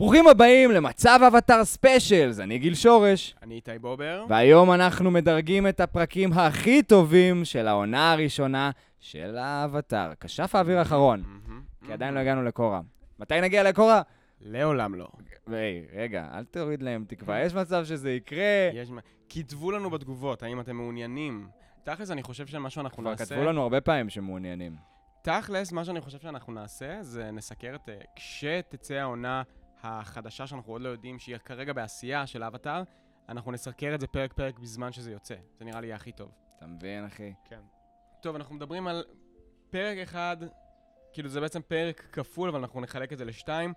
ברוכים הבאים למצב אבטאר specials, אני גיל שורש, אני איתי בובר. והיום אנחנו מדרגים את הפרקים הכי טובים של העונה הראשונה של האבטאר. כשף האוויר האחרון, מהמם, כי עדיין לא מהמם. הגענו לקורה. מתי נגיע לקורה? לעולם לא. היי, רגע, אל תוריד להם תקווה, יש מצב שזה יקרה. יש... כתבו לנו בתגובות, האם אתם מעוניינים. תכלס, אני חושב שמה שאנחנו כבר נעשה... כתבו לנו הרבה פעמים שמעוניינים. תכלס, מה שאני חושב שאנחנו נעשה, זה נסקר את... אה, כשתצא העונה החדשה, שאנחנו עוד לא יודעים, שהיא כרגע בעשייה של האבטאר, אנחנו נסקר את זה פרק-פרק בזמן שזה יוצא. זה נראה לי יהיה הכי טוב. אתה מבין, אחי? כן. טוב, אנחנו מדברים על פרק אחד, כאילו זה בעצם פרק כפול, אבל אנחנו נחלק את זה לשתיים.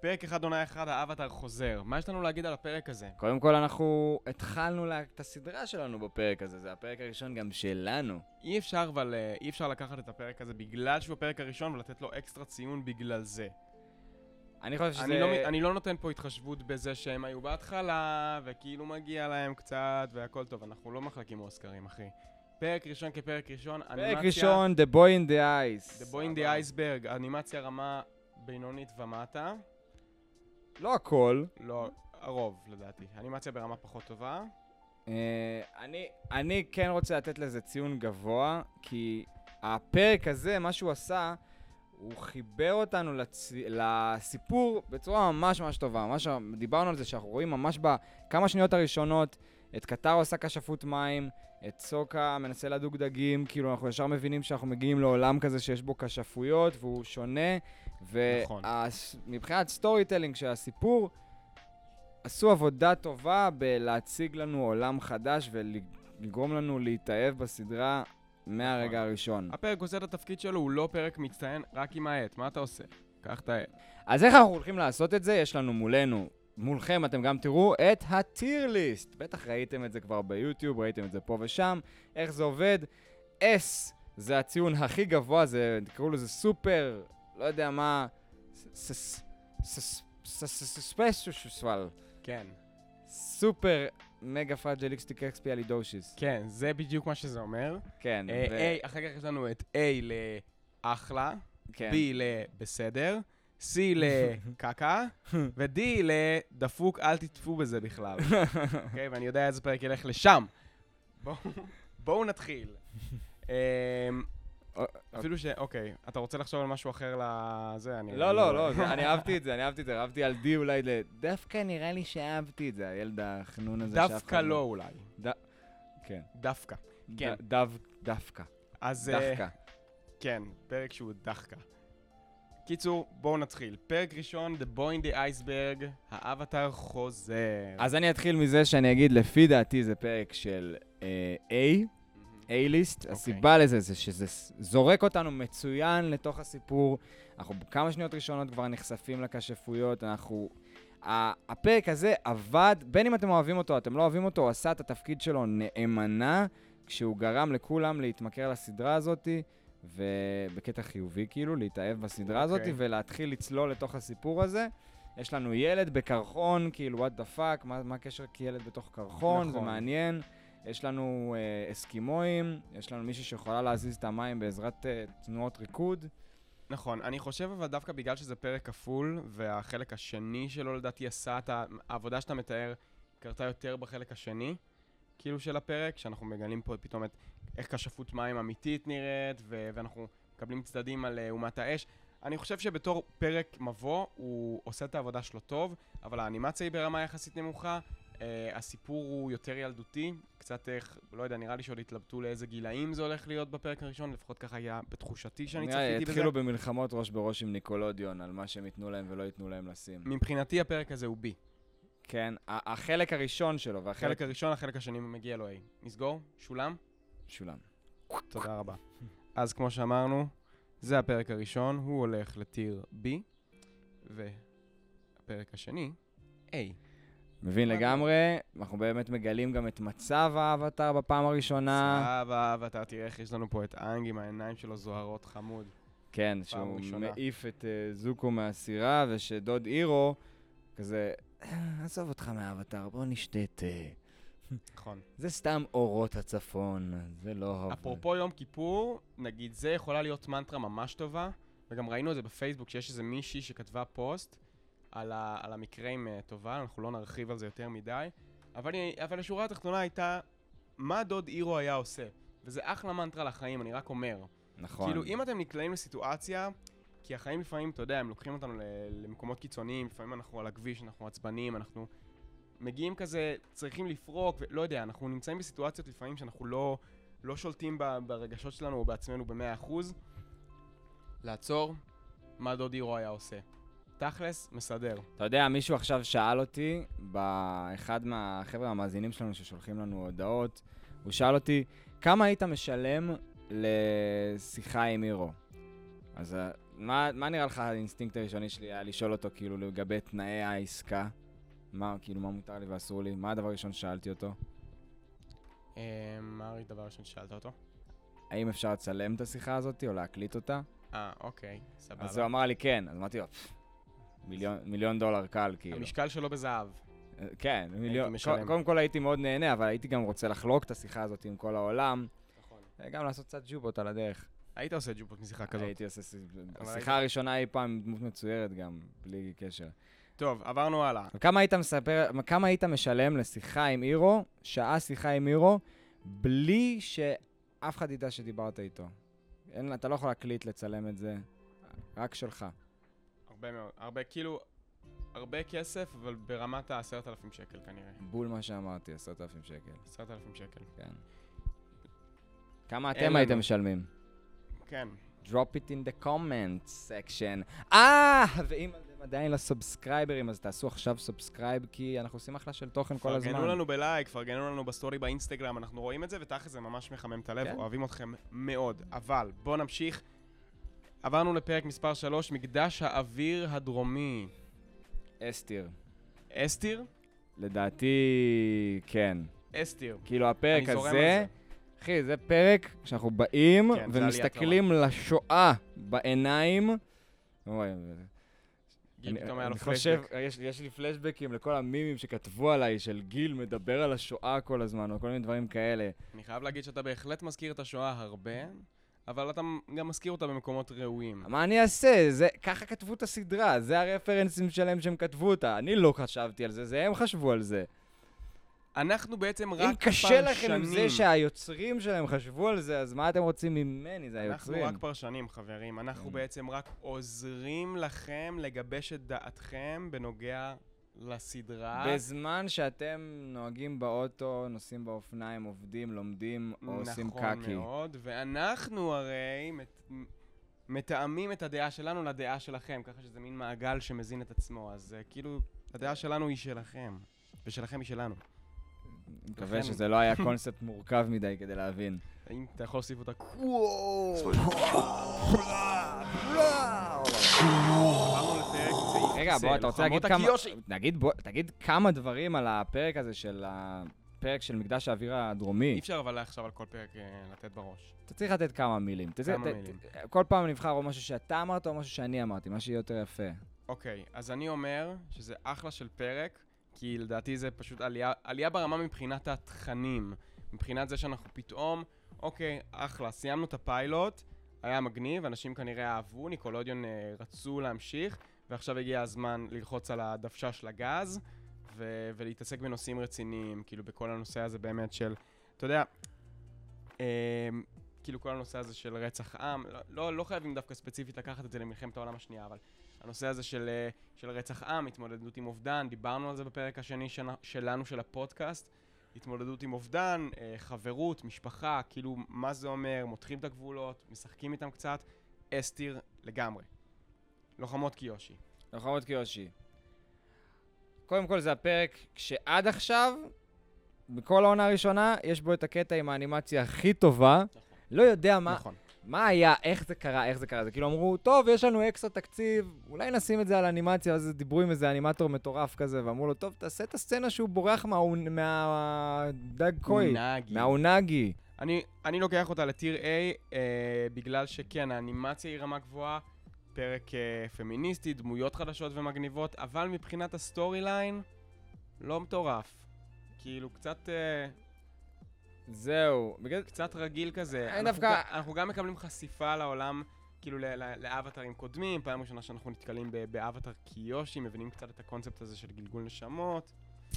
פרק אחד, עונה אחד, האבטאר חוזר. מה יש לנו להגיד על הפרק הזה? קודם כל, אנחנו התחלנו לה- את הסדרה שלנו בפרק הזה, זה הפרק הראשון גם שלנו. אי אפשר, אבל אה, אי אפשר לקחת את הפרק הזה בגלל שהוא הפרק הראשון ולתת לו אקסטרה ציון בגלל זה. אני חושב שזה... אני לא, אני לא נותן פה התחשבות בזה שהם היו בהתחלה, וכאילו מגיע להם קצת, והכל טוב. אנחנו לא מחלקים אוסקרים, אחי. פרק ראשון כפרק ראשון, אנימציה... פרק ראשון, The Boy in the Ice. The Boy in the Iceberg, אנימציה רמה בינונית ומטה. לא הכל. לא, הרוב, לדעתי. אנימציה ברמה פחות טובה. אה, אני, אני כן רוצה לתת לזה ציון גבוה, כי הפרק הזה, מה שהוא עשה, הוא חיבר אותנו לצ... לסיפור בצורה ממש ממש טובה. ממש דיברנו על זה שאנחנו רואים ממש בכמה שניות הראשונות את קטרה עושה כשפות מים, את סוקה מנסה לדוג דגים, כאילו אנחנו ישר מבינים שאנחנו מגיעים לעולם כזה שיש בו כשפות והוא שונה. נכון. ומבחינת storytelling של הסיפור, עשו עבודה טובה בלהציג לנו עולם חדש ולגרום לנו להתאהב בסדרה מהרגע נכון. הראשון. הפרק עושה את התפקיד שלו, הוא לא פרק מצטיין רק עם העט. מה אתה עושה? קח את העט. אז איך אנחנו הולכים לעשות את זה? יש לנו מולנו, מולכם אתם גם תראו את הטיר ליסט. בטח ראיתם את זה כבר ביוטיוב, ראיתם את זה פה ושם. איך זה עובד? S זה הציון הכי גבוה, זה, תקראו לזה סופר, לא יודע מה, כן. סופר מגה פרג'ל איקסטיק אקספי אלידושיס. כן, זה בדיוק מה שזה אומר. כן, אה, ו- A, אחר כך יש לנו את A לאחלה, כן. B לבסדר, C לקקה, ו-D לדפוק, אל תטפו בזה בכלל. אוקיי, ואני יודע איזה פרק ילך לשם. בואו- בואו נתחיל. אמ, אפילו ש... אוקיי, אתה רוצה לחשוב על משהו אחר לזה? אני... לא, לא, לא, אני אהבתי את זה, אני אהבתי את זה, אהבתי על די אולי ל... דווקא נראה לי שאהבתי את זה, הילד החנון הזה שאף דווקא אחד לא אולי. כן. דווקא. כן. דווקא. אז... אה, דווקא. כן, פרק שהוא דחקה. קיצור, בואו נתחיל. פרק ראשון, The Boy in the Iceberg, האבטר חוזר. אז אני אתחיל מזה שאני אגיד, לפי דעתי זה פרק של אה, A, A-ליסט. אוקיי. הסיבה לזה זה שזה זורק אותנו מצוין לתוך הסיפור. אנחנו בכמה שניות ראשונות כבר נחשפים לכשפויות, אנחנו... הפרק הזה עבד, בין אם אתם אוהבים אותו או אתם לא אוהבים אותו, הוא עשה את התפקיד שלו נאמנה, כשהוא גרם לכולם להתמכר לסדרה הזאתי, ובקטע חיובי כאילו, להתאהב בסדרה הזאתי, אוקיי. ולהתחיל לצלול לתוך הסיפור הזה. יש לנו ילד בקרחון, כאילו, what the fuck, מה, מה הקשר כילד בתוך קרחון, זה נכון. מעניין. יש לנו אה, אסקימואים, יש לנו מישהי שיכולה להזיז את המים בעזרת אה, תנועות ריקוד. נכון, אני חושב אבל דווקא בגלל שזה פרק כפול, והחלק השני שלו לדעתי עשה את העבודה שאתה מתאר, קרתה יותר בחלק השני, כאילו של הפרק, שאנחנו מגלים פה פתאום את איך כשפות מים אמיתית נראית, ו- ואנחנו מקבלים צדדים על אה, אומת האש. אני חושב שבתור פרק מבוא, הוא עושה את העבודה שלו טוב, אבל האנימציה היא ברמה יחסית נמוכה, אה, הסיפור הוא יותר ילדותי, קצת איך, לא יודע, נראה לי שעוד התלבטו לאיזה גילאים זה הולך להיות בפרק הראשון, לפחות ככה היה בתחושתי שאני צפיתי בזה. התחילו במלחמות ראש בראש עם ניקולודיון על מה שהם ייתנו להם ולא ייתנו להם לשים. מבחינתי הפרק הזה הוא B. כן, החלק הראשון שלו והחלק... החלק הראשון, החלק השני מגיע לו A. נסגור? שולם? שולם. תודה רבה. אז כמו שאמרנו, זה הפרק הראשון, הוא הולך לטיר B, והפרק השני, A. מבין? לגמרי, אנחנו באמת מגלים גם את מצב האבטר בפעם הראשונה. סבבה, ואתה תראה איך יש לנו פה את האנג עם העיניים שלו זוהרות חמוד. כן, שהוא ראשונה. מעיף את אה, זוקו מהסירה, ושדוד אירו, כזה, "אה, עזוב אותך מהאבטר, בוא נשתה תה. נכון. זה סתם אורות הצפון, זה לא... עובד." אפרופו יום כיפור, נגיד זה יכולה להיות מנטרה ממש טובה, וגם ראינו את זה בפייסבוק, שיש איזה מישהי שכתבה פוסט על, ה, על המקרה עם אה, טובה, אנחנו לא נרחיב על זה יותר מדי, אבל, אבל השורה התחתונה הייתה, מה דוד אירו היה עושה? וזה אחלה מנטרה לחיים, אני רק אומר. נכון. כאילו, אם אתם נקלעים לסיטואציה, כי החיים לפעמים, אתה יודע, הם לוקחים אותנו למקומות קיצוניים, לפעמים אנחנו על הכביש, אנחנו עצבנים, אנחנו מגיעים כזה, צריכים לפרוק, ולא יודע, אנחנו נמצאים בסיטואציות לפעמים שאנחנו לא, לא שולטים ברגשות שלנו או בעצמנו ב-100%. לעצור, מה דוד איירו היה עושה. תכלס, מסדר. אתה יודע, מישהו עכשיו שאל אותי, באחד מהחבר'ה המאזינים שלנו ששולחים לנו הודעות, הוא שאל אותי, כמה היית משלם לשיחה עם איירו? אז אה, מה, מה נראה לך האינסטינקט הראשוני שלי היה לשאול אותו כאילו לגבי תנאי העסקה? מה, כאילו, מה מותר לי ואסור לי? מה הדבר הראשון ששאלתי אותו? אה, מה הדבר הראשון ששאלת אותו? האם אפשר לצלם את השיחה הזאת או להקליט אותה? אה, אוקיי, סבבה. אז הוא אמר לי כן, אז אמרתי לו, "פפ, מיליון, מיליון דולר קל, כאילו. המשקל שלו בזהב. אה, כן, מיליון. קודם- כל הייתי מאוד נהנה, אבל הייתי גם רוצה לחלוק את השיחה הזאת עם כל העולם, נכון. וגם לעשות קצת ג'ובות על הדרך. היית עושה ג'ובות משיחה כזאת. הייתי עושה... השיחה הראשונה אי פעם עם דמות מצוירת גם, בלי קשר. טוב, עברנו הלאה. כמה היית מספר, כמה היית משלם לשיחה עם אירו, שעה שיחה עם אירו, בלי שאף אחד ידע שדיברת איתו? אין, אתה לא יכול להקליט, לצלם את זה, רק שלך. הרבה מאוד. הרבה, כאילו, הרבה כסף, אבל ברמת ה-10,000 שקל כנראה. בול מה שאמרתי, עשרת אלפים שקל, 10,000 שקל. כן. כמה אתם. הייתם משלמים? כן. drop it in the comment section. אה, ואם אתם עדיין לא סובסקרייברים, אז תעשו עכשיו subscribe, כי אנחנו עושים אחלה של תוכן כל הזמן. פרגנו לנו בלייק, פרגנו לנו בסטורי באינסטגרם, אנחנו רואים את זה, ותכל'ס זה ממש מחמם את הלב, כן. אוהבים אתכם מאוד. אבל, בואו נמשיך. עברנו לפרק מספר 3, מקדש האוויר הדרומי. S tier. S tier? לדעתי, כן. S tier. כאילו, הפרק הזה, זה. אחי, זה פרק שאנחנו באים כן, ומסתכלים לשואה בעיניים. אוי, גיל אני- פתאום היה לו אני חושב, פלשבק. יש, יש לי פלשבקים לכל המימים שכתבו עליי, של גיל מדבר על השואה כל הזמן, או כל מיני דברים כאלה. אני חייב להגיד שאתה בהחלט מזכיר את השואה הרבה, אבל אתה גם מזכיר אותה במקומות ראויים. מה אני אעשה? זה, ככה כתבו את הסדרה, זה הרפרנסים שלהם שהם כתבו אותה. אני לא חשבתי על זה, זה הם חשבו על זה. אנחנו בעצם רק אם קשה לכם עם פרשנים. זה שהיוצרים שלהם חשבו על זה, אז מה אתם רוצים ממני? זה אנחנו היוצרים. רק פרשנים, חברים. אנחנו כן. בעצם רק עוזרים לכם לגבש את דעתכם בנוגע לסדרה. בזמן שאתם נוהגים באוטו, נוסעים באופניים, עובדים, לומדים, או עושים נכון קקי. מאוד, ואנחנו הרי מת... מתאמים את הדעה שלנו לדעה שלכם, ככה שזה מין מעגל שמזין את עצמו, אז uh, כאילו, הדעה שלנו היא שלכם, ושלכם היא שלנו. אני מקווה שזה לא היה קונספט מורכב מדי כדי להבין. אם אתה יכול להוסיף אותה... רגע, בוא, אתה רוצה להגיד כמה... נגיד, בוא, תגיד כמה דברים על הפרק הזה של הפרק של מקדש האוויר אי הדרומי. אפשר אבל עכשיו על כל פרק אה, לתת בראש. אתה צריך לתת כמה מילים. כמה מילים. כל פעם נבחר או משהו שאתה אמרת או משהו שאני אמרתי, מה שיהיה יותר יפה. אוקיי, אז אני אומר שזה אחלה של פרק, כי לדעתי זה פשוט עלייה ברמה מבחינת התכנים. מבחינת זה שאנחנו פתאום, אוקיי, אחלה, סיימנו את הפיילוט, היה מגניב, אנשים כנראה אהבו, ניקולודיון אה, רצו להמשיך, ועכשיו הגיע הזמן ללחוץ על הדוושה של הגז, ו- ולהתעסק בנושאים רציניים, כאילו בכל הנושא הזה באמת של, אתה יודע, אה, כאילו כל הנושא הזה של רצח עם, לא, לא, לא חייבים דווקא ספציפית לקחת את זה למלחמת העולם השנייה, אבל הנושא הזה של, אה, של רצח עם, התמודדות עם אובדן, דיברנו על זה בפרק השני שלנו של הפודקאסט, התמודדות עם אובדן, אה, חברות, משפחה, כאילו מה זה אומר, מותחים את הגבולות, משחקים איתם קצת, אסתיר לגמרי. לוחמות קיושי. לוחמות קיושי. קודם כל זה הפרק שעד עכשיו, בכל העונה הראשונה, יש בו את הקטע עם האנימציה הכי טובה. לא יודע מה, נכון. מה היה, איך זה קרה, איך זה קרה. זה כאילו אמרו, טוב, יש לנו אקסטרה תקציב, אולי נשים את זה על אנימציה, אז דיברו עם איזה אנימטור מטורף כזה, ואמרו לו, טוב, תעשה את הסצנה שהוא בורח מהדג קוי. מהאונגי. אני, אני לוקח אותה לטיר A, אה, בגלל שכן, האנימציה היא רמה גבוהה, פרק אה, פמיניסטי, דמויות חדשות ומגניבות, אבל מבחינת ה storyline, לא מטורף. כאילו, קצת, אה, זהו. בגלל... קצת רגיל כזה. אני אנחנו דווקא- גם- אנחנו גם מקבלים חשיפה לעולם, כאילו לאבטרים קודמים, פעם ראשונה שאנחנו נתקלים באבטר קיושי, מבינים קצת את הקונספט הזה של גלגול נשמות.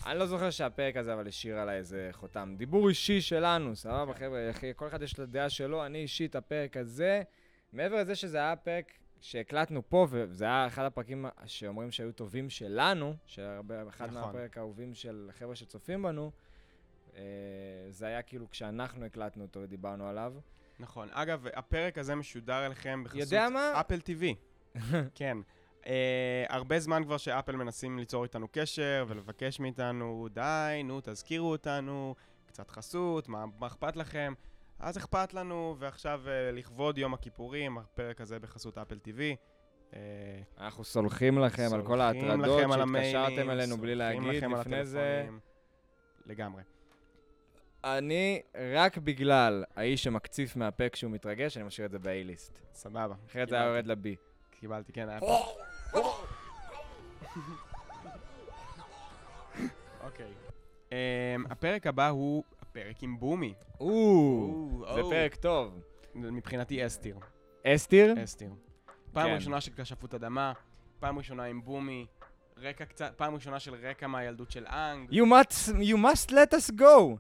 אני לא זוכר שהפרק הזה אבל השאיר עליי איזה חותם. דיבור אישי שלנו, סבבה חבר'ה, אחי, כל אחד יש את הדעה שלו, אני אישית הפרק הזה, מעבר לזה שזה היה פרק שהקלטנו פה, וזה היה אחד הפרקים שאומרים שהיו טובים שלנו, שאחד נכון. מהפרק האהובים של חבר'ה שצופים בנו, אה, זה היה כאילו כשאנחנו הקלטנו אותו ודיברנו עליו. נכון. אגב, הפרק הזה משודר אליכם בחסות? אפל TV. כן. Uh, הרבה זמן כבר שאפל מנסים ליצור איתנו קשר ולבקש מאיתנו, די, נו, תזכירו אותנו, קצת חסות, מה, מה אכפת לכם? אז אכפת לנו, ועכשיו uh, לכבוד יום הכיפורים, הפרק הזה בחסות אפל TV. Uh, אנחנו סולחים לכם על כל ההטרדות שהתקשרתם אלינו בלי סולחים להגיד לפני זה. לגמרי. אני, רק בגלל האיש שמקציף מהפה כשהוא מתרגש, אני משאיר את זה ב-A-ליסט. סבבה. אחרת זה היה יורד ל-B. קיבלתי, כן, היה אוקיי. אמ, הפרק הבא הוא הפרק עם בומי. או, זה. פרק טוב. מבחינתי אסתיר. אסתיר? אסתיר. פעם כן. ראשונה של כשפות אדמה, פעם ראשונה עם בומי, רקע קצת, פעם ראשונה של רקע מהילדות של אנג. You must, you must let us go.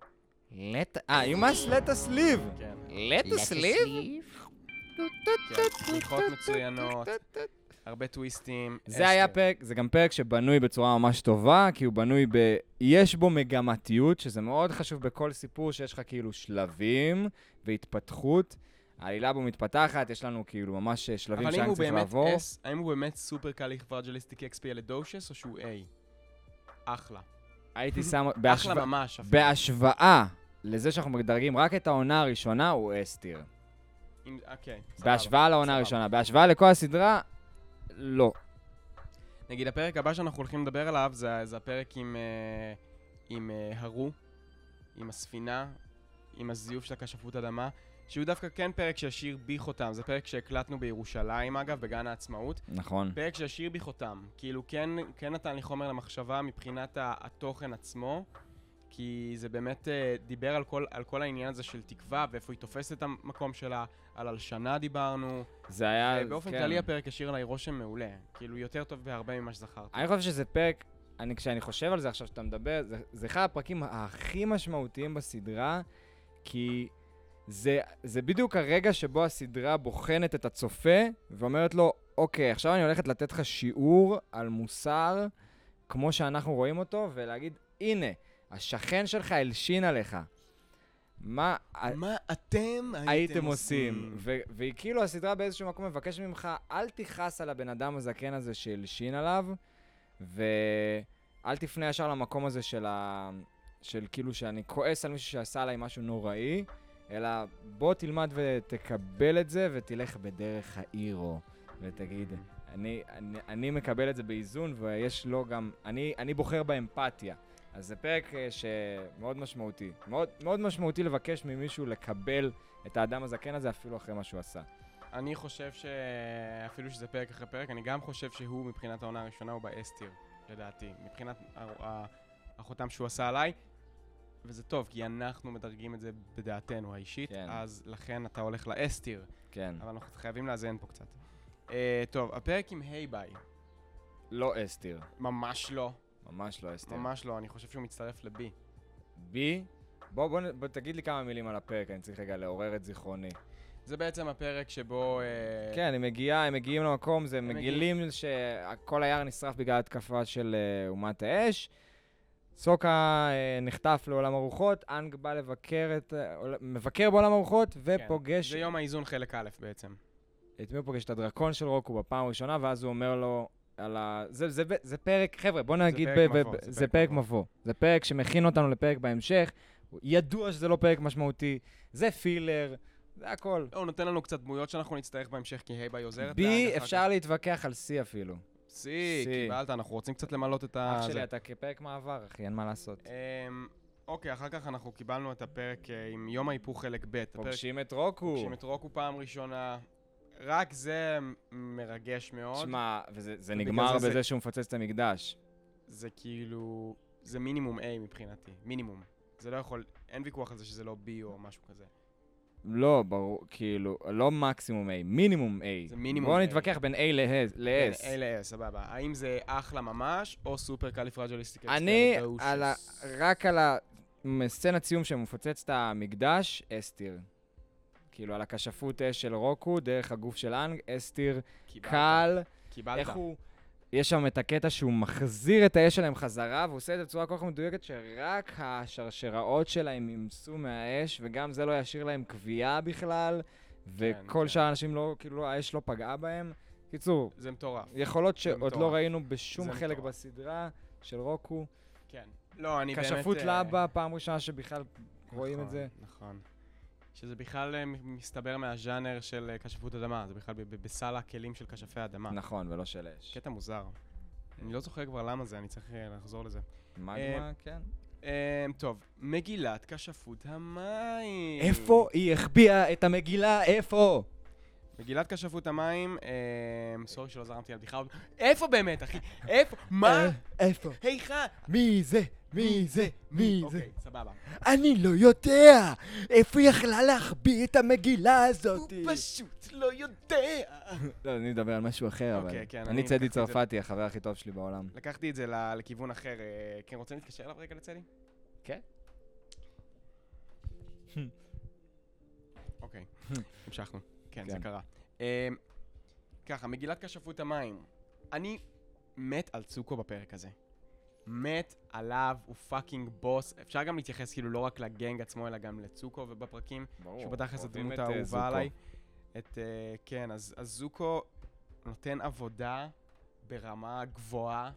Let, אה, you must let us live. כן, let us live? כן, תמיכות מצוינות, הרבה טוויסטים. זה היה. פרק, זה גם פרק שבנוי בצורה ממש טובה, כי הוא בנוי ב... יש בו מגמתיות, שזה מאוד חשוב בכל סיפור, שיש לך כאילו שלבים והתפתחות. העלילה בו מתפתחת, יש לנו כאילו ממש שלבים אבל אם שאני צריך לעבור. S, האם הוא באמת סופר קליך פרג'ליסטיק אקספיאלדושס או שהוא A? אחלה. הייתי שם... אחלה ממש. בהשוואה. לזה שאנחנו מדרגים רק את העונה הראשונה, הוא אסתיר. אם- אוקיי, בהשוואה לעונה. הראשונה. בהשוואה לכל הסדרה, לא. נגיד, הפרק הבא שאנחנו הולכים לדבר עליו זה, זה הפרק עם, אה, עם אה, הרו, עם הספינה, עם הזיוף של הכשפות אדמה, שהוא דווקא כן פרק שהשאיר בי חותם. זה פרק שהקלטנו בירושלים, אגב, בגן העצמאות. נכון. פרק שהשאיר בי חותם. כאילו, כן, כן נתן לי חומר למחשבה מבחינת התוכן עצמו, כי זה באמת אה, דיבר על כל, על כל העניין הזה של תקווה, ואיפה היא תופסת את המקום שלה, על הלשנה דיברנו. זה היה... באופן כן. כללי הפרק השאיר עליי רושם מעולה. כאילו, יותר טוב בהרבה ממה שזכרתי. אני חושב שזה פרק, אני, כשאני חושב על זה עכשיו שאתה מדבר, זה, זה אחד הפרקים הכי משמעותיים בסדרה, כי זה, זה בדיוק הרגע שבו הסדרה בוחנת את הצופה ואומרת לו, אוקיי, עכשיו אני הולכת לתת לך שיעור על מוסר כמו שאנחנו רואים אותו, ולהגיד, הנה, השכן שלך הלשין עליך. מה, מה אתם הייתם עושים? ו- והיא כאילו, הסדרה באיזשהו מקום מבקשת ממך, אל תכעס על הבן אדם הזקן הזה שהלשין עליו, ואל תפנה ישר למקום הזה של ה... של כאילו שאני כועס על מישהו שעשה עליי משהו נוראי, אלא בוא תלמד ותקבל את זה ותלך בדרך ההירו, ותגיד, אני, אני, אני מקבל את זה באיזון, ויש לו גם, אני, אני בוחר באמפתיה. אז זה פרק אה, שמאוד משמעותי. מאוד, מאוד משמעותי לבקש ממישהו לקבל את האדם הזקן הזה אפילו אחרי מה שהוא עשה. אני חושב שאפילו שזה פרק אחרי פרק, אני גם חושב שהוא מבחינת העונה הראשונה הוא באסטיר, לדעתי. מבחינת החותם שהוא עשה עליי. וזה טוב, כי אנחנו מדרגים את זה בדעתנו האישית, כן. אז לכן אתה הולך לאסטיר. כן. אבל אנחנו חייבים לאזן פה קצת. Uh, טוב, הפרק עם היי ביי. לא אסתיר. ממש לא. ממש לא אסתיר. ממש לא, אני חושב שהוא מצטרף לבי. בי? בוא, בוא, בוא תגיד לי כמה מילים על הפרק, אני צריך רגע לעורר את זיכרוני. זה בעצם הפרק שבו... אה, כן, הם, מגיע, הם מגיעים למקום, זה הם מגילים שכל היער נשרף בגלל התקפה של אה, אומת האש. סוקה אה, נחטף לעולם הרוחות, אנג בא לבקר את... מבקר בעולם הרוחות כן. ופוגש... זה יום האיזון חלק א' בעצם. את מי הוא פוגש? את הדרקון של רוקו בפעם הראשונה, ואז הוא אומר לו על ה... זה, זה, זה פרק, חבר'ה, בוא נגיד... פרק ב- מבוא, ב- זה זה פרק פרק מבוא. מבוא. זה פרק שמכין אותנו לפרק בהמשך. ידוע שזה לא פרק משמעותי, זה פילר, זה הכל. לא, הוא נותן לנו קצת דמויות שאנחנו נצטרך בהמשך, כי היי ביי עוזרת. בי אפשר להתווכח על שיא אפילו. שיא. קיבלת, אנחנו רוצים קצת למלות את ה... אח זה. שלי, אתה כפרק מעבר, אחי, אין מה לעשות. אמ, אוקיי, אחר כך אנחנו קיבלנו את הפרק אה, עם יום ההיפוך חלק ב'. הפרק- פוגשים את רוקו. פוגשים את רוקו פעם ראשונה. רק זה מרגש מאוד. שמע, וזה זה נגמר זה זה- בזה שהוא מפוצץ את המקדש. זה כאילו... זה מינימום A מבחינתי. מינימום. זה לא יכול... אין ויכוח על זה שזה לא B או משהו כזה. לא, ברור, כאילו, לא מקסימום A, מינימום A. זה מינימום בואו A. נתווכח בין A ל-S. בין A ל-S, סבבה. האם זה אחלה ממש, או supercalifragilistic אני, על ה, רק על הסצנת סיום שמפוצץ את המקדש, tier. כאילו, על הכשפות אש של רוקו, דרך הגוף של אנג, tier, קל. קיבלת. איך הוא... יש שם את הקטע שהוא מחזיר את האש שלהם חזרה, והוא עושה את זה בצורה כל כך מדויקת שרק השרשראות שלהם ימסו מהאש, וגם זה לא ישאיר להם כווייה בכלל, וכל כן. שאר האנשים לא, כאילו, האש לא פגעה בהם. קיצור, זה מטורף. יכולות שעוד מטורף. לא ראינו בשום חלק מטורף. בסדרה של רוקו. כן. לא, אני באמת... כשפות אה, לאבא, פעם ראשונה שבכלל רואים את נכון, זה. נכון. שזה בכלל אה, מסתבר מהז'אנר של אה, כשפות אדמה, זה בכלל בסל הכלים של כשפי אדמה. נכון, ולא של אש. קטע מוזר. אני לא זוכר כבר למה זה, אני צריך אה, לחזור לזה. מגמה, כן. אמ, טוב, מגילת כשפות המים. איפה היא החביאה את המגילה? איפה? מגילת כשפות המים, אמ, סורי שלא זרמתי על בדיחה. איפה באמת, אחי? איפה? מה? איפה? היכן? מי זה? מי זה? מי זה? אוקיי, סבבה. אני לא יודע! איפה היא יכלה להחביא את המגילה הזאת? הוא פשוט לא יודע. לא, אני מדבר על משהו אחר, אבל... אוקיי, כן, אני אני צדי צרפתי, החבר הכי טוב שלי בעולם. לקחתי את זה לכיוון אחר. אה, כן, רוצה להתקשר אליו רגע לצדי? כן. אוקיי, המשכנו. כן, כן. זה קרה. אמ, ככה, מגילת כשפות המים. אני מת על צוקו בפרק הזה. מת עליו, הוא fucking boss. אפשר גם להתייחס כאילו לא רק ל gang עצמו, אלא גם לצוקו ובפרקים. ברור. שהוא אוהבים הדמות את, אה, האהובה. עליי. את, אה, כן, אז, אז צוקו נותן עבודה ברמה גבוהה.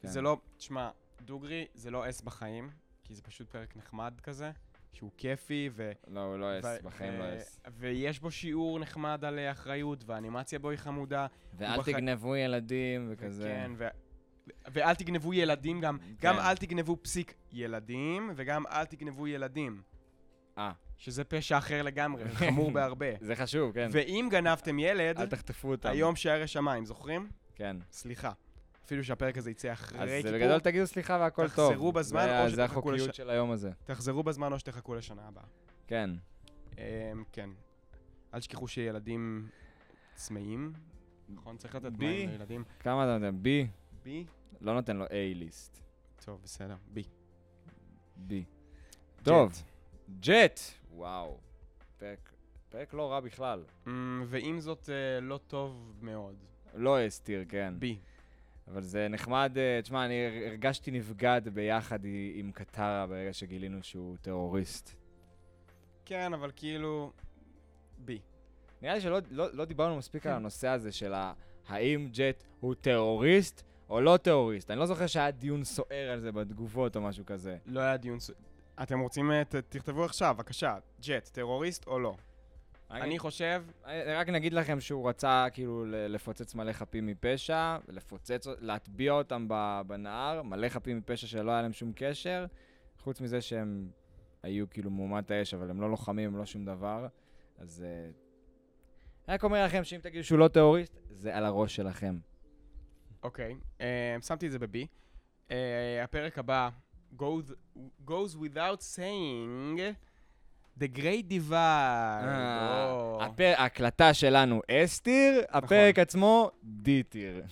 כן. זה לא, תשמע, דוגרי זה לא S בחיים, כי זה פשוט פרק נחמד כזה, שהוא כיפי, ו... לא, הוא לא אס, ו- בחיים ו- לא אס. ויש בו שיעור נחמד על אה, אחריות, והאנימציה בו היא חמודה. ואל בחיים- תגנבו ילדים וכזה. כן, ו... ואל תגנבו ילדים גם, גם כן. אל תגנבו פסיק ילדים, וגם אל תגנבו ילדים. אה. שזה פשע אחר לגמרי, חמור בהרבה. זה חשוב, כן. ואם גנבתם ילד, אל תחטפו אותם. היום שערי שמיים, זוכרים? כן. סליחה. אפילו שהפרק הזה יצא אחרי אז כיפור, בגדול תגידו סליחה והכל טוב. תחזרו בזמן, זה- או זה שתחכו החוקיות לש- של היום הזה. תחזרו בזמן או שתחכו לשנה הבאה. כן. אמ, כן. אל תשכחו שילדים צמאים, נכון? צריך לתת? מים לילדים. כמה אתה נותן? בי? בי? לא נותן לו A-ליסט. טוב, בסדר. בי. בי. טוב. ג'ט. וואו. פרק, פרק לא רע בכלל. אמ, ועם זאת, אה, לא טוב מאוד. לא S tier, כן. B. אבל זה נחמד, אה, תשמע, אני הר- הרגשתי נבגד ביחד עם קטרה ברגע שגילינו שהוא טרוריסט. כן, אבל כאילו... B. נראה לי שלא לא, לא דיברנו מספיק כן. על הנושא הזה של ה- האם ג'ט הוא טרוריסט או לא טרוריסט. אני לא זוכר שהיה דיון סוער על זה בתגובות או משהו כזה. לא היה דיון... ס- אתם רוצים... אה, ת- תכתבו עכשיו, בבקשה. ג'ט, טרוריסט או לא? אני חושב... אני- רק נגיד לכם שהוא רצה כאילו לפוצץ מלא חפים מפשע, לפוצץ, להטביע אותם בנהר, מלא חפים מפשע שלא היה להם שום קשר, חוץ מזה שהם היו כאילו מאומת האש, אבל הם לא לוחמים, הם לא שום דבר. אז אה, אני רק אומר לכם שאם תגידו שהוא לא טרוריסט, זה על הראש שלכם. אוקיי, אה, שמתי את זה ב-B. אה, הפרק הבא, goes, goes without saying, The Great Divide. אה, הפר- ההקלטה שלנו S טיר, הפרק עצמו D טיר.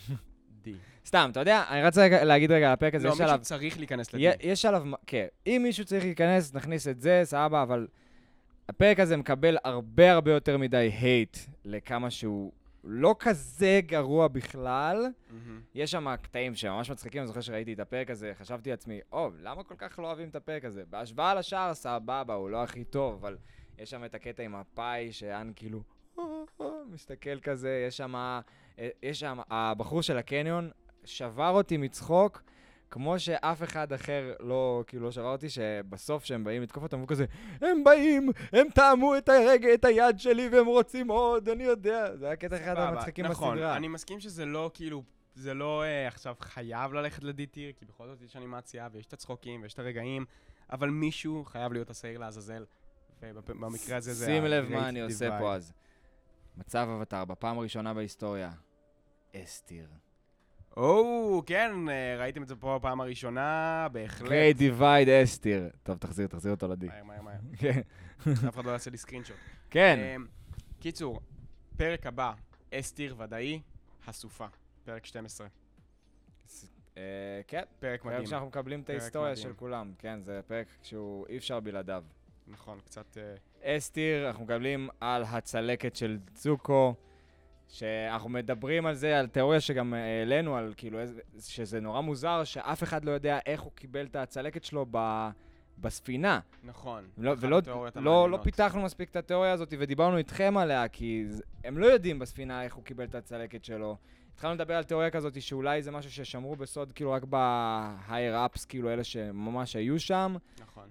D. סתם, אתה יודע, אני רוצה להגיד רגע על הפרק הזה, לא, יש עליו... מישהו צריך להיכנס ל-D. יה- יש עליו, כן, אם מישהו צריך להיכנס, נכניס את זה, סבבה, אבל הפרק הזה מקבל הרבה הרבה יותר מדי הייט לכמה שהוא לא כזה גרוע בכלל. מהמם. יש שם קטעים שממש מצחיקים, אני זוכר שראיתי את הפרק הזה, חשבתי לעצמי, או, למה כל כך לא אוהבים את הפרק הזה? בהשוואה לשאר, סבבה, הוא לא הכי טוב, אבל יש שם את הקטע עם הפאי, שאן כאילו, "אה, אה", מסתכל כזה, יש שם, אה, יש שם, הבחור של הקניון שבר אותי מצחוק. כמו שאף אחד אחר לא, כאילו, לא שבר אותי, שבסוף שהם באים לתקוף אותם, הוא כזה, הם באים, הם טעמו את הרגע, את היד שלי, והם רוצים עוד, אני יודע. זה היה קטע אחד המצחיקים נכון, בסדרה. אני מסכים שזה לא כאילו, זה לא אה, עכשיו חייב ללכת לדיטיר, כי בכל זאת יש אנימציה, ויש את הצחוקים, ויש את הרגעים, אבל מישהו חייב להיות השעיר לעזאזל, ובמקרה הזה זה שים לב מה אני עושה. פה אז. מצב אבטר, בפעם הראשונה בהיסטוריה, אסתיר. או, כן, אה, ראיתם את זה פה בפעם הראשונה, בהחלט. Great Divide אסתיר. טוב, תחזיר, תחזיר אותו לדי. מהר, מהר, מהר. כן. אף אחד לא יעשה לי סקרינשוט. כן. אמ, קיצור, פרק הבא, אסתיר ודאי, הסופה. פרק 12. אה, כן. פרק מדהים. פרק שאנחנו מקבלים את ההיסטוריה. של כולם. כן, זה פרק שהוא אי אפשר בלעדיו. נכון, קצת... אה, אסתיר, אנחנו מקבלים על הצלקת של צוקו, שאנחנו מדברים על זה, על תיאוריה שגם אה, העלינו, על כאילו, שזה נורא מוזר שאף אחד לא יודע איך הוא קיבל את הצלקת שלו ב, בספינה. נכון. לא, ולא לא, לא. פיתחנו מספיק את התיאוריה הזאת ודיברנו איתכם עליה, כי הם לא יודעים בספינה איך הוא קיבל את הצלקת שלו. התחלנו לדבר על תיאוריה כזאת שאולי זה משהו ששמרו בסוד כאילו רק ב-higher ups, כאילו אלה שממש היו שם. נכון.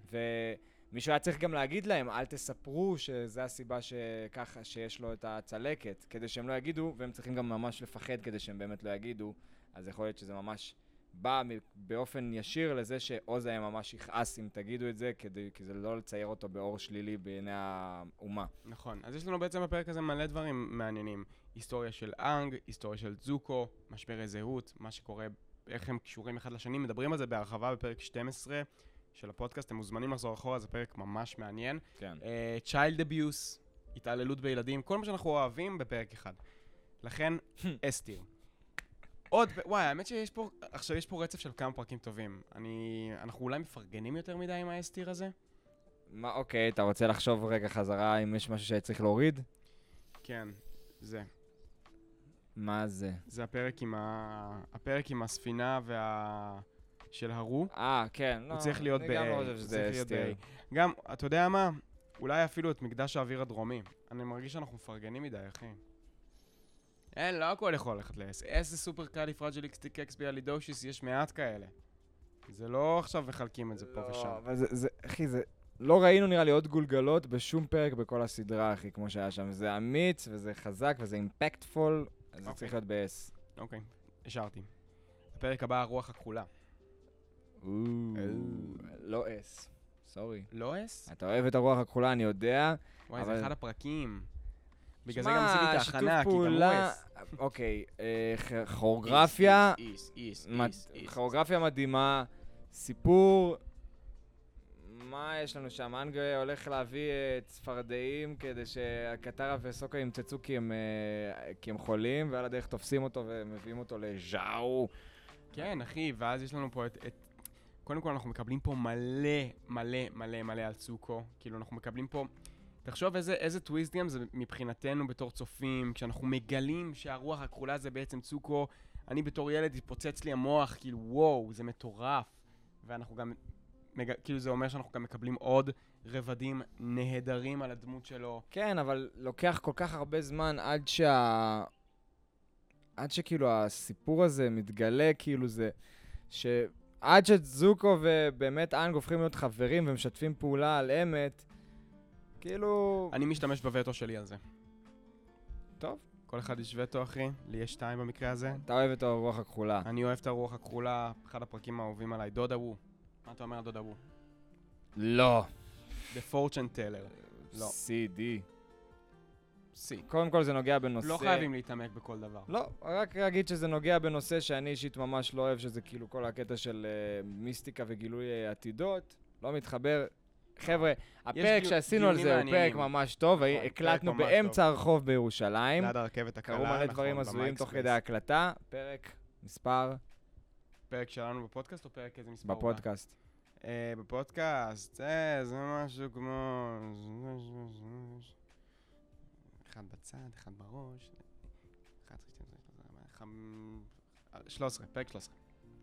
ומישהו היה צריך גם להגיד להם, אל תספרו שזה הסיבה שככה, שיש לו את הצלקת, כדי שהם לא יגידו, והם צריכים גם ממש לפחד כדי שהם באמת לא יגידו, אז יכול להיות שזה ממש בא באופן ישיר לזה שעוז היה ממש יכעס אם תגידו את זה, כדי, כדי לא לצייר אותו באור שלילי בעיני האומה. נכון. אז יש לנו בעצם בפרק הזה מלא דברים מעניינים. היסטוריה של אנג, היסטוריה של זוקו, משברי זהות, מה שקורה, איך הם קשורים אחד לשני. מדברים על זה בהרחבה בפרק 12 של הפודקאסט. אתם מוזמנים לחזור אחורה, זה פרק ממש מעניין. כן. uh, child abuse, התעללות בילדים, כל מה שאנחנו אוהבים בפרק אחד. לכן, אסתיר. עוד, וואי, האמת שיש פה, עכשיו יש פה רצף של כמה פרקים טובים. אני, אנחנו אולי מפרגנים יותר מדי עם האסתיר הזה? מה, אוקיי, אתה רוצה לחשוב רגע חזרה אם יש משהו שצריך להוריד? כן, זה. מה זה? זה הפרק עם, ה... הפרק עם הספינה וה... של הרו. אה, כן, לא, הוא צריך להיות אני גם ב-A. לא חושב שזה. ב-A. גם, אתה יודע מה? אולי אפילו את מקדש האוויר הדרומי. אני מרגיש שאנחנו מפרגנים מדי, אחי. אין, לא הכל יכול ללכת ל-S. S זה סופר קאלי פרג'ליקסטיק אקס ביאלידושיס, יש מעט כאלה. זה לא עכשיו מחלקים את זה פה לא, ושם. אבל זה, זה, אחי, זה... לא ראינו נראה לי עוד גולגלות בשום פרק בכל הסדרה, אחי, כמו שהיה שם. זה אמיץ, וזה חזק, וזה אימפקטפול, אז זה אוקיי. צריך להיות ב-S. אוקיי, השארתי. הפרק הבא, הרוח הכחולה. לא S. סורי. לא אס? אתה אוהב את הרוח הכחולה, אני יודע. וואי, זה אחד הפרקים. בגלל זה גם עשיתי את ההכנה, כי גם הוא אס. אוקיי, אה, כוריאוגרפיה. כוריאוגרפיה מדהימה, סיפור, מה יש לנו שם? אנגה הולך להביא אה, צפרדעים כדי שהקטרה וסוקה ימצצו כי הם, אה, כי הם חולים, ועל הדרך תופסים אותו ומביאים אותו לז'או. כן, אחי, ואז יש לנו פה את... את... קודם כל, אנחנו מקבלים פה מלא, מלא, מלא, מלא על צוקו. כאילו, אנחנו מקבלים פה... תחשוב איזה, איזה טוויסט גם זה מבחינתנו בתור צופים, כשאנחנו מגלים שהרוח הכחולה זה בעצם צוקו. אני בתור ילד התפוצץ לי המוח, כאילו, וואו, זה מטורף. ואנחנו גם... מג... כאילו, זה אומר שאנחנו גם מקבלים עוד רבדים נהדרים על הדמות שלו. כן, אבל לוקח כל כך הרבה זמן עד שה... עד שכאילו הסיפור הזה מתגלה, כאילו זה... ש... עד שזוקו ובאמת אנג הופכים להיות חברים ומשתפים פעולה על אמת, כאילו... אני משתמש בווטו שלי על זה. טוב. כל אחד יש וטו, אחי. לי יש שתיים במקרה הזה. אתה אוהב את הרוח הכחולה. אני אוהב את הרוח הכחולה, אחד הפרקים האהובים עליי, דודה וו. מה אתה אומר על דודה וו? לא. The Fortune Teller. לא. CD. C. קודם כל זה נוגע בנושא... לא חייבים להתעמק בכל דבר. לא, רק אגיד שזה נוגע בנושא שאני אישית ממש לא אוהב, שזה כאילו כל הקטע של uh, מיסטיקה וגילוי uh, עתידות. לא מתחבר. חבר'ה, הפרק שעשינו על זה הוא פרק. ממש טוב, נכון, הקלטנו באמצע. הרחוב בירושלים. ליד הרכבת הקלה, קרו מלא נכון, דברים הזויים. תוך כדי ההקלטה. פרק מספר פרק שלנו בפודקאסט או פרק איזה מספר? בפודקאסט. אה, בפודקאסט, זה משהו כמו... אחד בצד, אחד בראש. 11, 12, 13, פרק 13.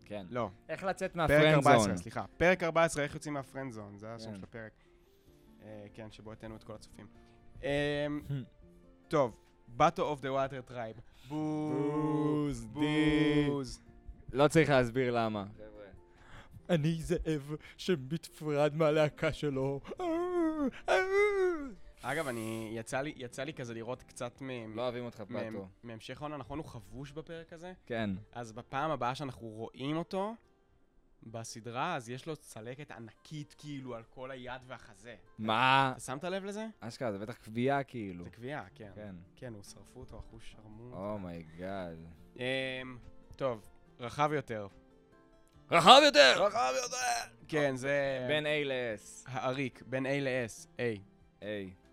כן. לא, איך לצאת פרק מהפרנד 14, זון. סליחה. פרק 14, איך יוצאים מהפרנד זון, זה השם כן. של הפרק. אה, כן, שבו התנו את כל הצופים. אה, טוב, Battle of the Water Tribe. בוז, בוז. לא צריך להסביר למה. אני זאב שמתפרד מהלהקה שלו. אגב, אני, יצא לי, יצא לי כזה לראות קצת מ... לא אוהבים אותך פאטו. מהמשך העונה, נכון? הוא חבוש בפרק הזה? כן. אז בפעם הבאה שאנחנו רואים אותו בסדרה, אז יש לו צלקת ענקית כאילו על כל היד והחזה. מה? אתה שמת לב לזה? אשכרה, זה בטח קביעה כאילו. זה קביעה, כן. כן. כן, הוא שרפו אותו, אחוש שרמו. אומייגאד. אמ, טוב, רחב יותר. רחב יותר! רחב יותר! כן, זה... בין A ל-S. העריק, בין A ל-S, A. A.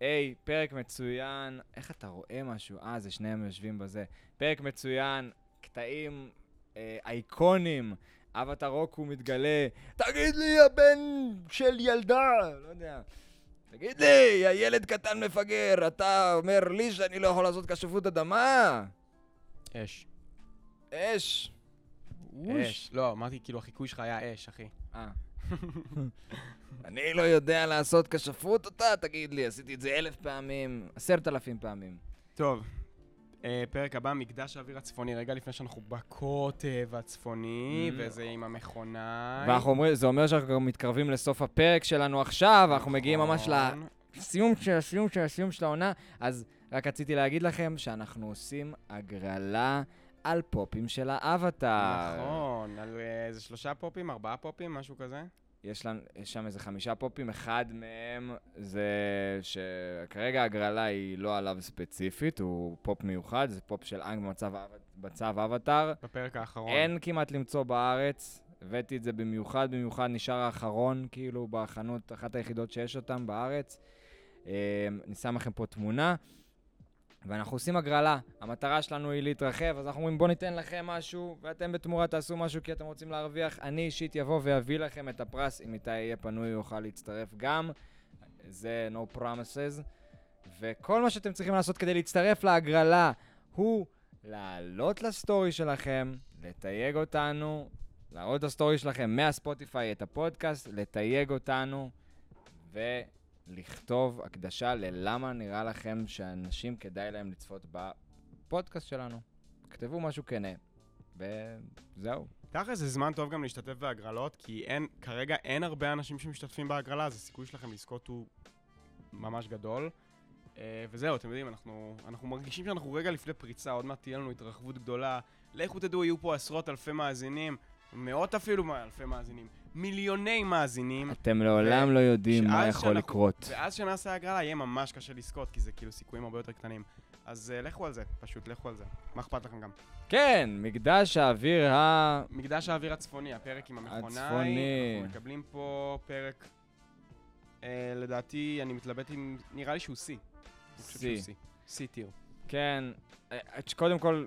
A, פרק מצוין. איך אתה רואה משהו? אה, זה שניהם יושבים בזה. פרק מצוין, קטעים אה, אייקונים. אבטר רוקו מתגלה, תגיד לי, הבן של ילדה, לא יודע. תגיד לי, הילד קטן מפגר, אתה אומר לי שאני לא יכול לעשות כשפות אדמה? אש. אש. אש. לא, אמרתי, כאילו, החיקוי שלך היה אש, אחי. אה. אני לא יודע לעשות כשפות אותה? תגיד לי, עשיתי את זה אלף פעמים, עשרת אלפים פעמים. טוב, אה, פרק הבא, מקדש האוויר הצפוני, רגע לפני שאנחנו בקוטב הצפוני, Mm. וזה עם המכונה. ואנחנו אומרים, זה אומר שאנחנו כבר מתקרבים לסוף הפרק שלנו עכשיו, ואנחנו מגיעים ממש נכון. לסיום של הסיום של הסיום של העונה, אז רק רציתי להגיד לכם שאנחנו עושים הגרלה על פופים של האבטאר. נכון, על אה, איזה שלושה פופים, ארבעה פופים, משהו כזה? יש, לנו, יש שם איזה חמישה פופים, אחד מהם זה שכרגע ההגרלה היא לא עליו ספציפית, הוא פופ מיוחד, זה פופ של אנג במצב, במצב אבטאר. בפרק האחרון. אין כמעט למצוא בארץ, הבאתי את זה במיוחד, במיוחד נשאר האחרון, כאילו, בחנות, אחת היחידות שיש אותם בארץ. אה, אני שם לכם פה תמונה, ואנחנו עושים הגרלה. המטרה שלנו היא להתרחב, אז אנחנו אומרים בואו ניתן לכם משהו, ואתם בתמורה תעשו משהו כי אתם רוצים להרוויח. אני אישית אבוא ואביא לכם את הפרס, אם איתי יהיה פנוי יוכל להצטרף גם. זה no promises. וכל מה שאתם צריכים לעשות כדי להצטרף להגרלה הוא לעלות לסטורי שלכם, לתייג אותנו, להראות לסטורי שלכם מהספוטיפיי את הפודקאסט, לתייג אותנו ולכתוב הקדשה ללמה נראה לכם שאנשים כדאי להם לצפות בפודקאסט שלנו. כתבו משהו כנה, וזהו. תכל'ס זה זמן טוב גם להשתתף בהגרלות, כי אין, כרגע אין הרבה אנשים שמשתתפים בהגרלה, אז הסיכוי שלכם לזכות הוא ממש גדול. אה, וזהו, אתם יודעים, אנחנו, אנחנו מרגישים שאנחנו רגע לפני פריצה, עוד מעט תהיה לנו התרחבות גדולה. לכו תדעו, יהיו פה עשרות אלפי מאזינים, מאות אפילו אלפי מאזינים, מיליוני מאזינים. אתם לעולם לא יודעים מה יכול שאנחנו- לקרות. ואז שנעשה הגרלה יהיה ממש קשה לזכות, כי זה כאילו סיכויים הרבה יותר קטנים. אז uh, לכו על זה, פשוט לכו על זה. מה אכפת לכם גם? כן, מקדש האוויר ה... מקדש האוויר הצפוני, הפרק עם המכונאי. הצפוני. אנחנו מקבלים פה פרק, אה, לדעתי, אני מתלבט עם, נראה לי שהוא C. C. C טיר. כן, אה, קודם כל,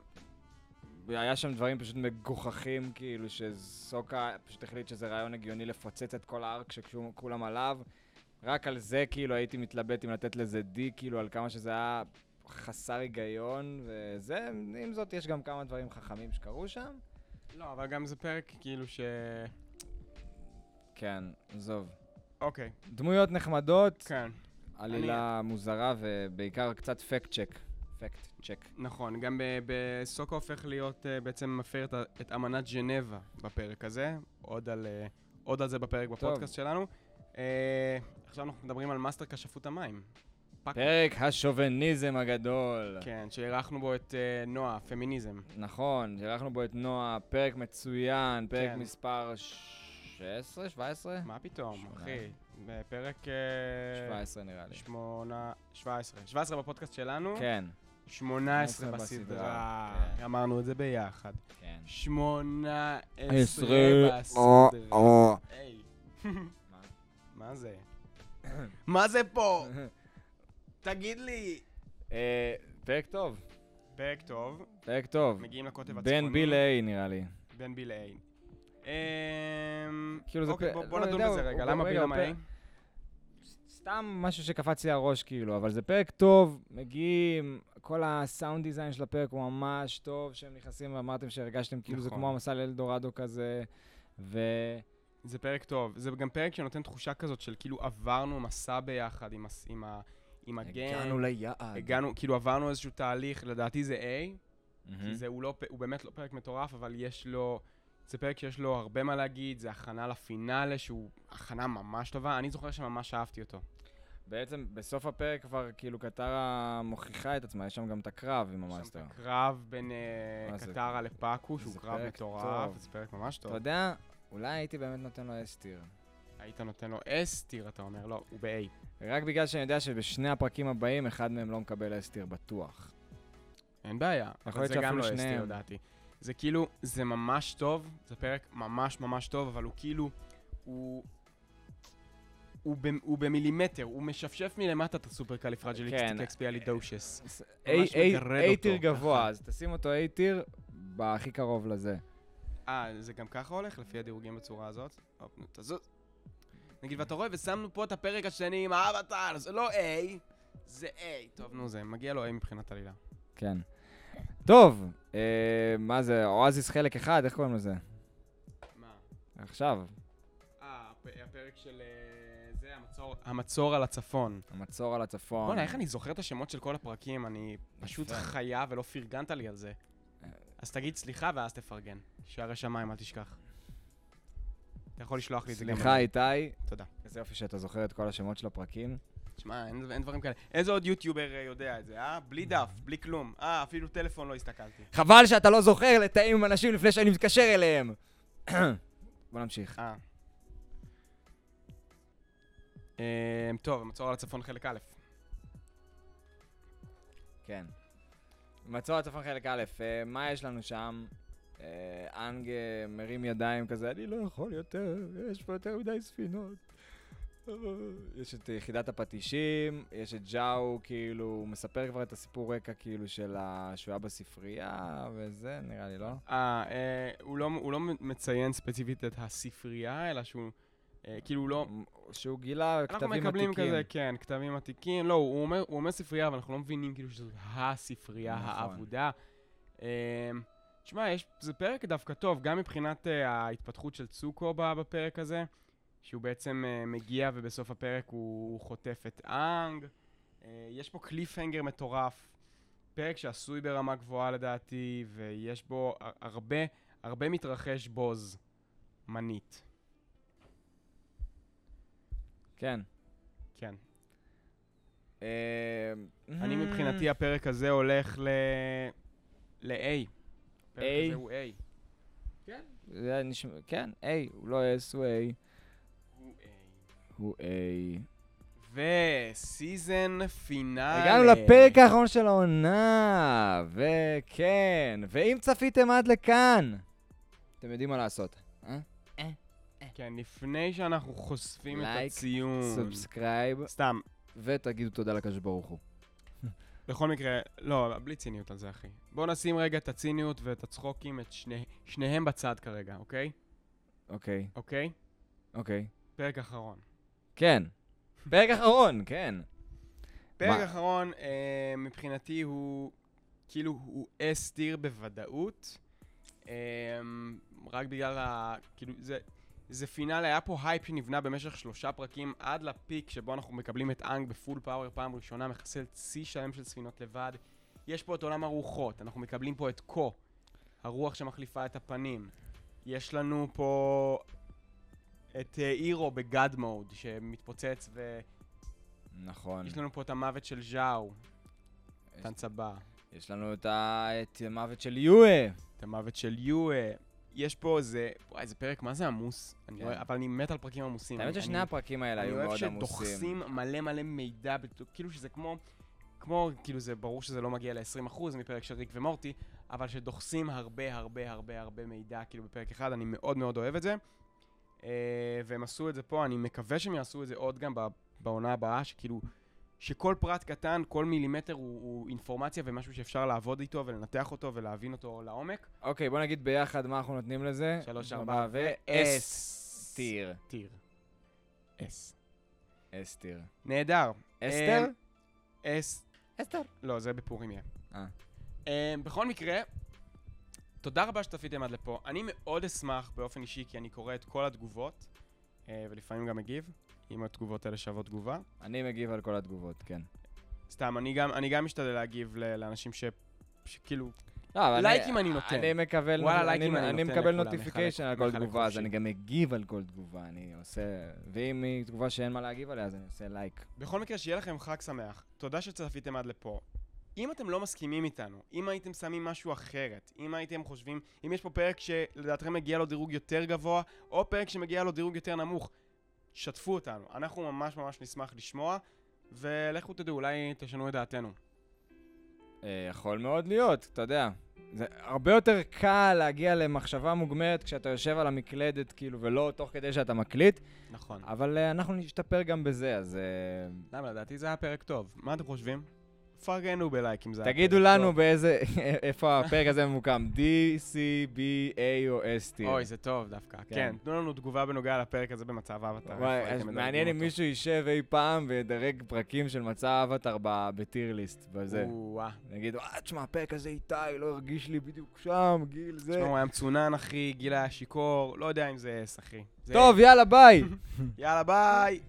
היה שם דברים פשוט מגוחכים, כאילו שסוקה פשוט החליט שזה רעיון הגיוני לפוצץ את כל הארק שכולם עליו. רק על זה כאילו הייתי מתלבט אם לתת לזה D, כאילו על כמה שזה היה חסר היגיון, וזה, עם זאת יש גם כמה דברים חכמים שקרו שם. לא, אבל גם זה פרק כאילו ש... כן, עזוב. אוקיי, דמויות נחמדות, כן. עלילה מוזרה ובעיקר קצת fact check. fact check. נכון, גם ב- בסוקה הופך להיות uh, בעצם מפר את, את אמנת ז'נבה בפרק הזה, עוד על, uh, עוד על זה בפרק בפודקאסט שלנו. Uh, עכשיו אנחנו מדברים על master כשפות המים. פאקו. פרק השוביניזם הגדול. כן, שאירחנו בו את uh, נועה, פמיניזם. נכון, שאירחנו בו את נועה, פרק מצוין, פרק כן. מספר 16, 17? מה פתאום, שמונה. אחי? בפרק... uh, 17 נראה לי. שמונה... 17. 17 בפודקאסט שלנו, כן, 18 18 בסדרה. כן. אמרנו את זה ביחד. כן. 18 עשרה, בסדרה. או. היי. מה זה? מה זה פה? תגיד לי. אה, פרק טוב, פרק טוב, פרק טוב. מגיעים לקוטב הצפוני. בין בי ל-A נראה לי. בין בי ל-A. אמ, כאילו זה אוקיי, פ- בוא- לא נדון בזה רגע. למה בי רגע, למה A? סתם משהו שקפץ לי הראש, כאילו, אבל זה פרק טוב, מגיעים, כל הסאונד דיזיין של הפרק הוא ממש טוב, שהם נכנסים ואמרתם שהרגשתם כאילו זה נכון. כמו המסע לאלדורדו כזה, ו... זה פרק טוב. זה גם פרק שנותן תחושה כזאת של כאילו עברנו מסע ביחד עם הס- עם ה- עם הגן. הגענו ליעד. הגענו, כאילו עברנו איזשהו תהליך, לדעתי זה A. כי זה, הוא, לא, הוא באמת לא פרק מטורף, אבל יש לו, זה פרק שיש לו הרבה מה להגיד, זה הכנה ל finale, שהוא הכנה ממש טובה, אני זוכר שממש אהבתי אותו. בעצם בסוף הפרק כבר כאילו קטרה מוכיחה את עצמה, יש שם גם את הקרב עם יש שם ה master. את הקרב בין אה? קטרה לפאקו, שהוא קרב מטורף. זה פרק ממש טוב. אתה יודע, אולי הייתי באמת נותן לו S tier. היית נותן לו S tier, אתה אומר, לא, הוא ב-A. רק בגלל שאני יודע שבשני הפרקים הבאים, אחד מהם לא מקבל S tier בטוח. אין בעיה, אבל זה גם לא S tier שניהם. לדעתי. זה כאילו, זה ממש טוב, זה פרק ממש ממש טוב, אבל הוא כאילו, הוא... הוא, ב, הוא במילימטר, הוא משפשף מלמטה את ה supercalifragilistic כן. A- tier גבוה. אז תשים אותו A tier בהכי קרוב לזה. אה, זה גם ככה הולך, לפי הדירוגים בצורה הזאת? תזוז. נגיד, ואתה רואה, ושמנו פה את הפרק השני עם האבטר, זה לא A, זה A. טוב, נו, זה מגיע לו A מבחינת עלילה. כן. טוב, אה, מה זה, אואזיס חלק אחד, איך קוראים לזה? מה? עכשיו, אה, הפ- הפרק של... אה, המצור... המצור על הצפון. המצור על הצפון. בוא'נה, איך אני זוכר את השמות של כל הפרקים? אני פשוט. חיה ולא פרגנת לי על זה. אז תגיד סליחה ואז תפרגן. שערי שמיים, אל תשכח. אתה יכול לשלוח לי את זה. סליחה, איתי. תודה. איזה יופי שאתה זוכר את כל השמות של הפרקים. שמע, אין, אין דברים כאלה. איזה עוד יוטיובר אה, יודע את זה, אה? בלי דף, בלי כלום. אה, אפילו טלפון לא הסתכלתי. חבל שאתה לא זוכר לתאם עם אנשים לפני שאני מתקשר אליהם. בוא נמשיך. אה. אה, טוב, המצור על הצפון חלק א'. כן. מצור הצפון חלק א', אה, מה יש לנו שם? אה, אנג מרים ידיים כזה, אני לא יכול יותר, יש פה יותר מדי ספינות. יש את יחידת הפטישים, יש את ג'או, כאילו, הוא מספר כבר את הסיפור רקע, כאילו, של ה... שהוא היה בספרייה, וזה, נראה לי, לא? אה, אה, הוא לא, לא מציין ספציפית את הספרייה, אלא שהוא, כאילו הוא לא... שהוא גילה אנחנו כתבים מקבלים עתיקים. כזה, כן, כתבים עתיקים. לא, הוא אומר, הוא אומר ספרייה, אבל אנחנו לא מבינים כאילו שזאת הספרייה נכון. האבודה. אה, תשמע, יש, זה פרק דווקא טוב, גם מבחינת אה, ההתפתחות של צוקו בפרק הזה, שהוא בעצם אה, מגיע ובסוף הפרק הוא חוטף את אנג. אה, יש פה קליפהנגר מטורף, פרק שעשוי ברמה גבוהה לדעתי, ויש בו הר- הרבה, הרבה מתרחש בו זמנית. כן. כן. אה, אני hmm. מבחינתי הפרק הזה הולך ל... ל-A. A? הוא A. כן, זה נשמע, כן, A, הוא לא S, הוא A. הוא A. הוא A. וסיזן פינאלי. הגענו לפרק האחרון של העונה, וכן, ואם צפיתם עד לכאן, אתם יודעים מה לעשות. כן, לפני שאנחנו חושפים את לייק, הציון. subscribe, סתם, ותגידו תודה לקדוש ברוך הוא. בכל מקרה, לא, בלי ציניות על זה, אחי. בואו נשים רגע את הציניות ואת הצחוקים, את שני, שניהם בצד כרגע, אוקיי? אוקיי, אוקיי? אוקיי. פרק אחרון. כן. פרק אחרון, כן. פרק מה? אחרון, אה, מבחינתי הוא, כאילו, הוא S tier בוודאות. אה, רק בגלל ה... כאילו, זה, זה finale, היה פה הייפ שנבנה במשך שלושה פרקים עד ל peak שבו אנחנו מקבלים את אנג ב full power פעם ראשונה, מחסל צי שלם של ספינות לבד. יש פה את עולם הרוחות, אנחנו מקבלים פה את קו, הרוח שמחליפה את הפנים. יש לנו פה את אה, איירו ב God mode, שמתפוצץ ו... נכון. יש לנו פה את המוות של ז'או, יש- טנץ הבא. יש לנו את המוות של יואה. את המוות של יואה. יש פה איזה, וואי, זה פרק, מה זה עמוס? אני כן. אוהב- אבל אני מת על פרקים עמוסים. האמת אני- ששני אני- הפרקים האלה אני היו אוהב מאוד עמוסים. שדוחסים מלא מלא מידע, כאילו שזה כמו, כמו, כאילו זה ברור שזה לא מגיע ל-20% מפרק של ריק ומורטי, אבל שדוחסים הרבה הרבה הרבה הרבה מידע, כאילו בפרק אחד, אני מאוד מאוד אוהב את זה. אה, והם עשו את זה פה, אני מקווה שהם יעשו את זה עוד גם בעונה הבאה, שכאילו, שכל פרט קטן, כל מילימטר הוא, הוא אינפורמציה ומשהו שאפשר לעבוד איתו ולנתח אותו ולהבין אותו לעומק. אוקיי, בוא נגיד ביחד מה אנחנו נותנים לזה. שלוש, ארבע ו... S טיר. טיר. S. S tier. נהדר. אסתר? S. אסתר. לא, זה בפורים יהיה. אה. Um, בכל מקרה, תודה רבה שצפיתם עד לפה. אני מאוד אשמח באופן אישי, כי אני קורא את כל התגובות, uh, ולפעמים גם מגיב, אם התגובות האלה שוות תגובה. אני מגיב על כל התגובות, כן. סתם, אני גם, אני גם משתדל להגיב לאנשים ש... שכאילו... לא, לייקים אני נותן. אני מקבל, וואלה, אני- לייקים אני אני נותן מקבל notification על כל תגובה, אז. אני גם מגיב על כל תגובה, אני עושה... ואם היא תגובה שאין מה להגיב עליה, אז אני עושה לייק. בכל מקרה, שיהיה לכם חג שמח. תודה שצפיתם עד לפה. אם אתם לא מסכימים איתנו, אם הייתם שמים משהו אחרת, אם הייתם חושבים, אם יש פה פרק שלדעתכם מגיע לו דירוג יותר גבוה, או פרק שמגיע לו דירוג יותר נמוך, שתפו אותנו. אנחנו ממש ממש נשמח לשמוע, ולכו תדעו, אולי תשנו את דעתנו. אה, יכול מאוד להיות, אתה יודע. זה הרבה יותר קל להגיע למחשבה מוגמרת כשאתה יושב על המקלדת, כאילו, ולא תוך כדי שאתה מקליט, נכון. אבל uh, אנחנו נשתפר גם בזה, אז uh, למה, לדעתי זה היה פרק טוב. מה אתם חושבים? פרגנו בלייק אם זה היה תגידו לנו. באיזה, איפה הפרק הזה ממוקם, D, C, B, A או S T. אוי, זה טוב דווקא. כן. כן, תנו לנו תגובה בנוגע לפרק הזה במצב אבטר. מעניין אם מישהו יישב אי פעם וידרג פרקים של מצע אבטר בטיר ליסט, בזה. נגיד, אה, תשמע, הפרק הזה איתי, לא הרגיש לי בדיוק שם, גיל, זה. תשמע, הוא היה מצונן, אחי, גיל היה שיכור, לא יודע אם זה אס, אחי. טוב, יאללה, ביי. יאללה, ביי!